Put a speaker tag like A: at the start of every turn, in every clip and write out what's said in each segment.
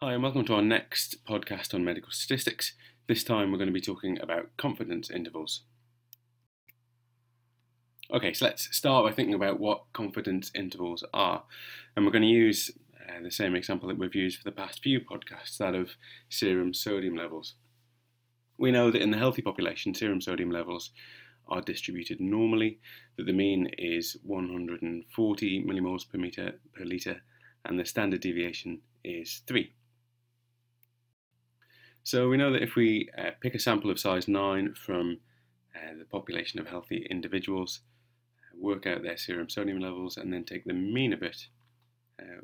A: Hi, and welcome to our next podcast on medical statistics. This time we're going to be talking about confidence intervals. Okay, so let's start by thinking about what confidence intervals are. And we're going to use uh, the same example that we've used for the past few podcasts that of serum sodium levels. We know that in the healthy population, serum sodium levels are distributed normally, that the mean is 140 millimoles per meter per litre, and the standard deviation is 3. So we know that if we uh, pick a sample of size 9 from uh, the population of healthy individuals, uh, work out their serum sodium levels, and then take the mean of it, uh,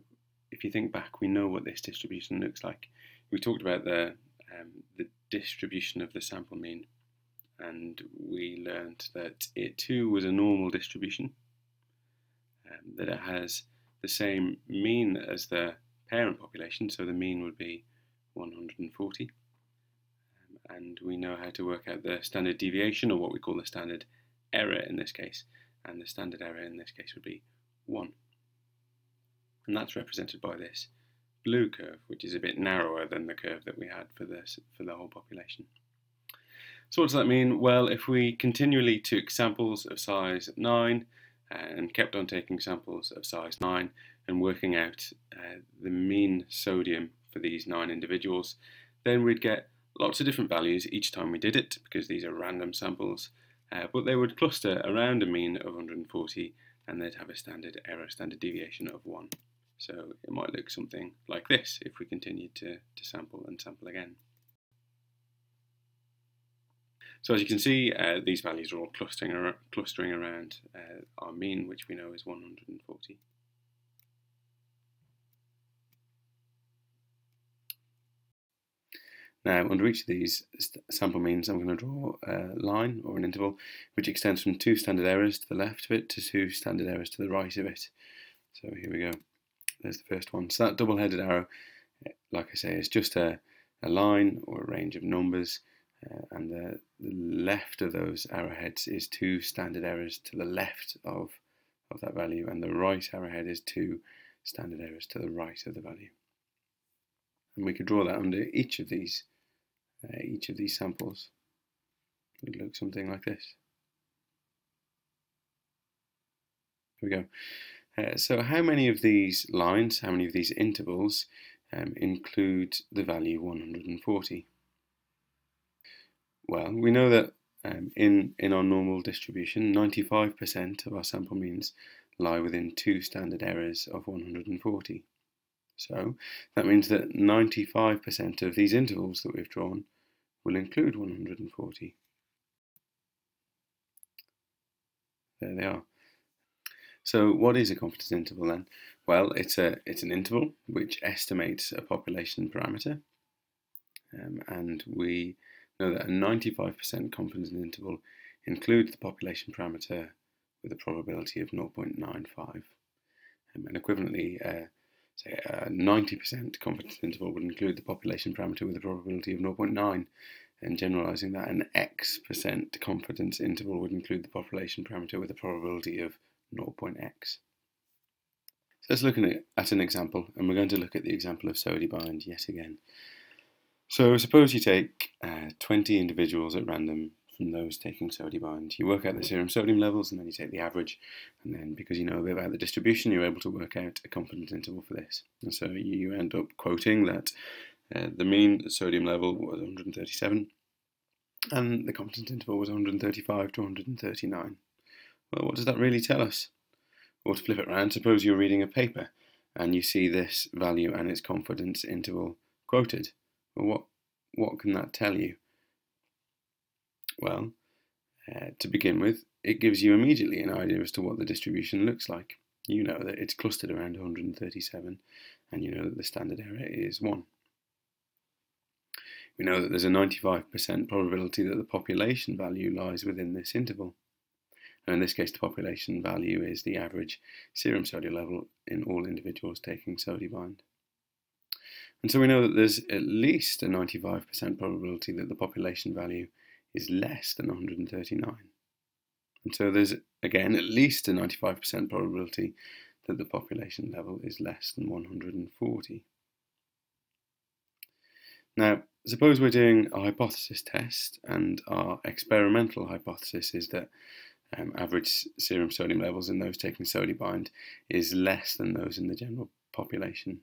A: if you think back, we know what this distribution looks like. We talked about the, um, the distribution of the sample mean, and we learned that it too was a normal distribution, um, that it has the same mean as the parent population, so the mean would be 140 and we know how to work out the standard deviation, or what we call the standard error in this case. And the standard error in this case would be 1. And that's represented by this blue curve, which is a bit narrower than the curve that we had for, this, for the whole population. So what does that mean? Well, if we continually took samples of size 9 and kept on taking samples of size 9 and working out uh, the mean sodium for these 9 individuals, then we'd get lots of different values each time we did it because these are random samples, uh, but they would cluster around a mean of 140 and they'd have a standard error, standard deviation of 1. So it might look something like this if we continued to, to sample and sample again. So as you can see, uh, these values are all clustering, ar clustering around uh, our mean, which we know is 140. Now, under each of these sample means, I'm going to draw a line or an interval which extends from two standard errors to the left of it to two standard errors to the right of it. So here we go. There's the first one. So that double-headed arrow, like I say, is just a, a line or a range of numbers, uh, and the, the left of those arrowheads is two standard errors to the left of, of that value, and the right arrowhead is two standard errors to the right of the value. And we could draw that under each of these uh, each of these samples would look something like this. Here we go. Uh, so how many of these lines, how many of these intervals um, include the value 140? Well, we know that um, in, in our normal distribution, 95% of our sample means lie within two standard errors of 140. So that means that 95% of these intervals that we've drawn will include 140. There they are. So what is a confidence interval then? Well, it's a it's an interval which estimates a population parameter, um, and we know that a 95% confidence interval includes the population parameter with a probability of 0.95, um, and equivalently, uh, say a 90% confidence interval would include the population parameter with a probability of 0.9 and generalizing that an x percent confidence interval would include the population parameter with a probability of 0.x. So let's look at an example and we're going to look at the example of Sodibind yet again. So suppose you take uh, 20 individuals at random from those taking Sodibind. You work out the serum sodium levels and then you take the average. And then because you know a bit about the distribution, you're able to work out a confidence interval for this. And so you end up quoting that uh, the mean sodium level was 137 and the confidence interval was 135 to 139. Well, what does that really tell us? Or to flip it around, suppose you're reading a paper and you see this value and its confidence interval quoted. Well, what, what can that tell you? Well, uh, to begin with, it gives you immediately an idea as to what the distribution looks like. You know that it's clustered around 137 and you know that the standard error is 1. We know that there's a 95% probability that the population value lies within this interval. And in this case, the population value is the average serum sodium level in all individuals taking Sodibind. And so we know that there's at least a 95% probability that the population value is less than 139. And so there's, again, at least a 95% probability that the population level is less than 140. Now, suppose we're doing a hypothesis test, and our experimental hypothesis is that um, average serum sodium levels in those taking Sodibind is less than those in the general population.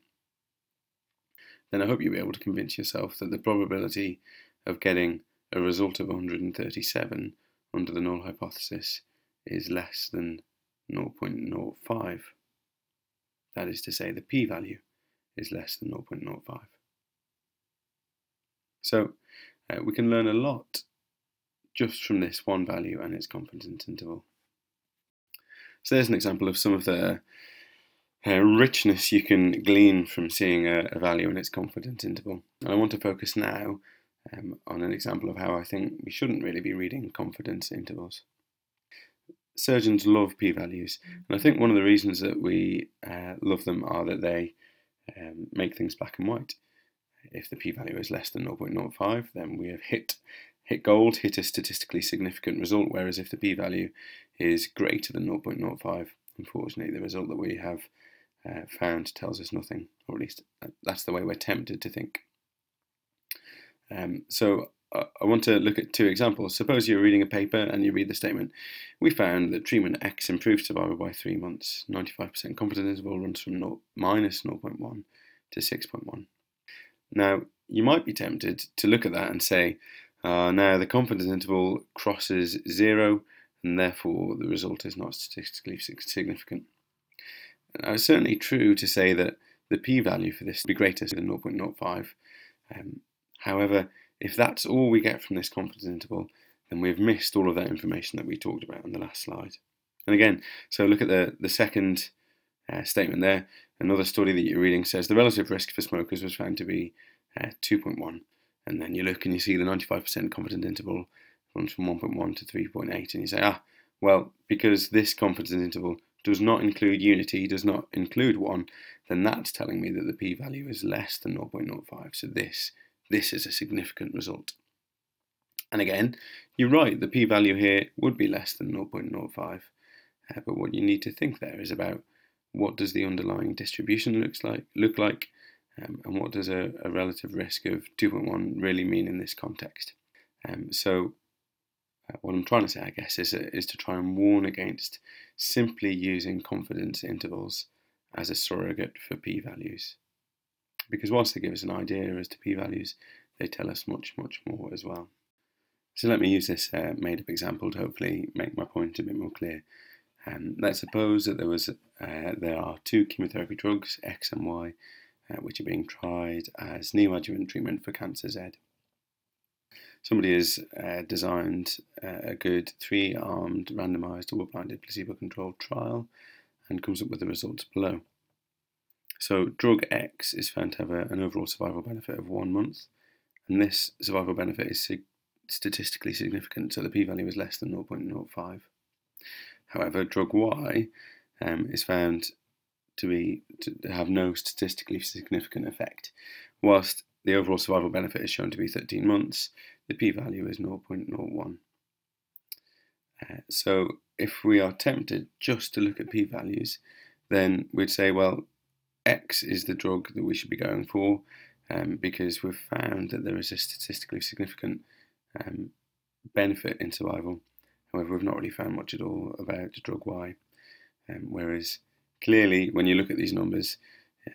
A: Then I hope you'll be able to convince yourself that the probability of getting a result of 137 under the null hypothesis is less than 0.05. That is to say, the p-value is less than 0.05. So uh, we can learn a lot just from this one value and its confidence interval. So there's an example of some of the uh, richness you can glean from seeing a, a, value and its confidence interval. And I want to focus now um, on an example of how I think we shouldn't really be reading confidence intervals. Surgeons love p-values, and I think one of the reasons that we uh, love them are that they um, make things black and white. If the p-value is less than 0.05, then we have hit hit gold, hit a statistically significant result, whereas if the p-value is greater than 0.05, unfortunately the result that we have uh, found tells us nothing, or at least that's the way we're tempted to think. Um, so uh, I want to look at two examples. Suppose you're reading a paper and you read the statement, we found that treatment X improved survival by three months. 95% confidence interval runs from 0, minus 0.1 to 6.1. Now, you might be tempted to look at that and say, uh, now the confidence interval crosses zero and therefore the result is not statistically significant. Now, it's certainly true to say that the p-value for this would be greater than 0.05. Um, however, if that's all we get from this confidence interval, then we've missed all of that information that we talked about on the last slide. And again, so look at the, the second uh, statement there. Another study that you're reading says the relative risk for smokers was found to be uh, 2.1 and then you look and you see the 95% confidence interval runs from 1.1 to 3.8 and you say ah well because this confidence interval does not include unity does not include 1 then that's telling me that the p-value is less than 0.05 so this this is a significant result and again you're right the p-value here would be less than 0.05 uh, but what you need to think there is about what does the underlying distribution looks like look like um, and what does a, a, relative risk of 2.1 really mean in this context? Um, so, uh, what I'm trying to say, I guess, is, uh, is to try and warn against simply using confidence intervals as a surrogate for p-values. Because whilst they give us an idea as to p-values, they tell us much, much more as well. So let me use this uh, made-up example to hopefully make my point a bit more clear. Um, let's suppose that there was uh, there are two chemotherapy drugs, X and Y, uh, which are being tried as neoadjuvant treatment for cancer Z. Somebody has uh, designed uh, a good three armed, randomized, double blinded, placebo controlled trial and comes up with the results below. So, drug X is found to have a, an overall survival benefit of one month, and this survival benefit is sig- statistically significant, so the p value is less than 0.05. However, drug Y um, is found to be to have no statistically significant effect. Whilst the overall survival benefit is shown to be 13 months, the p-value is 0.01. Uh, so if we are tempted just to look at p-values, then we'd say, well, X is the drug that we should be going for um, because we've found that there is a statistically significant um, benefit in survival. However, we've not really found much at all about the drug Y. Um, whereas clearly, when you look at these numbers,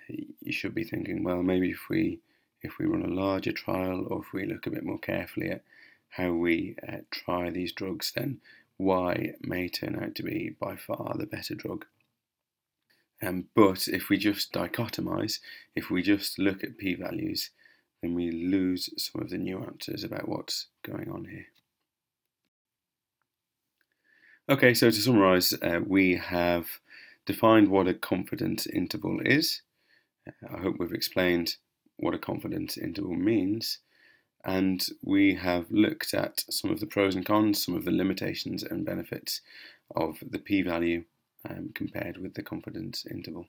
A: you should be thinking, well, maybe if we if we run a larger trial, or if we look a bit more carefully at how we uh, try these drugs, then Y may turn out to be by far the better drug. Um, but if we just dichotomize, if we just look at p-values, then we lose some of the nuances about what's going on here. Okay, so to summarize, uh, we have defined what a confidence interval is. I hope we've explained what a confidence interval means. And we have looked at some of the pros and cons, some of the limitations and benefits of the p value um, compared with the confidence interval.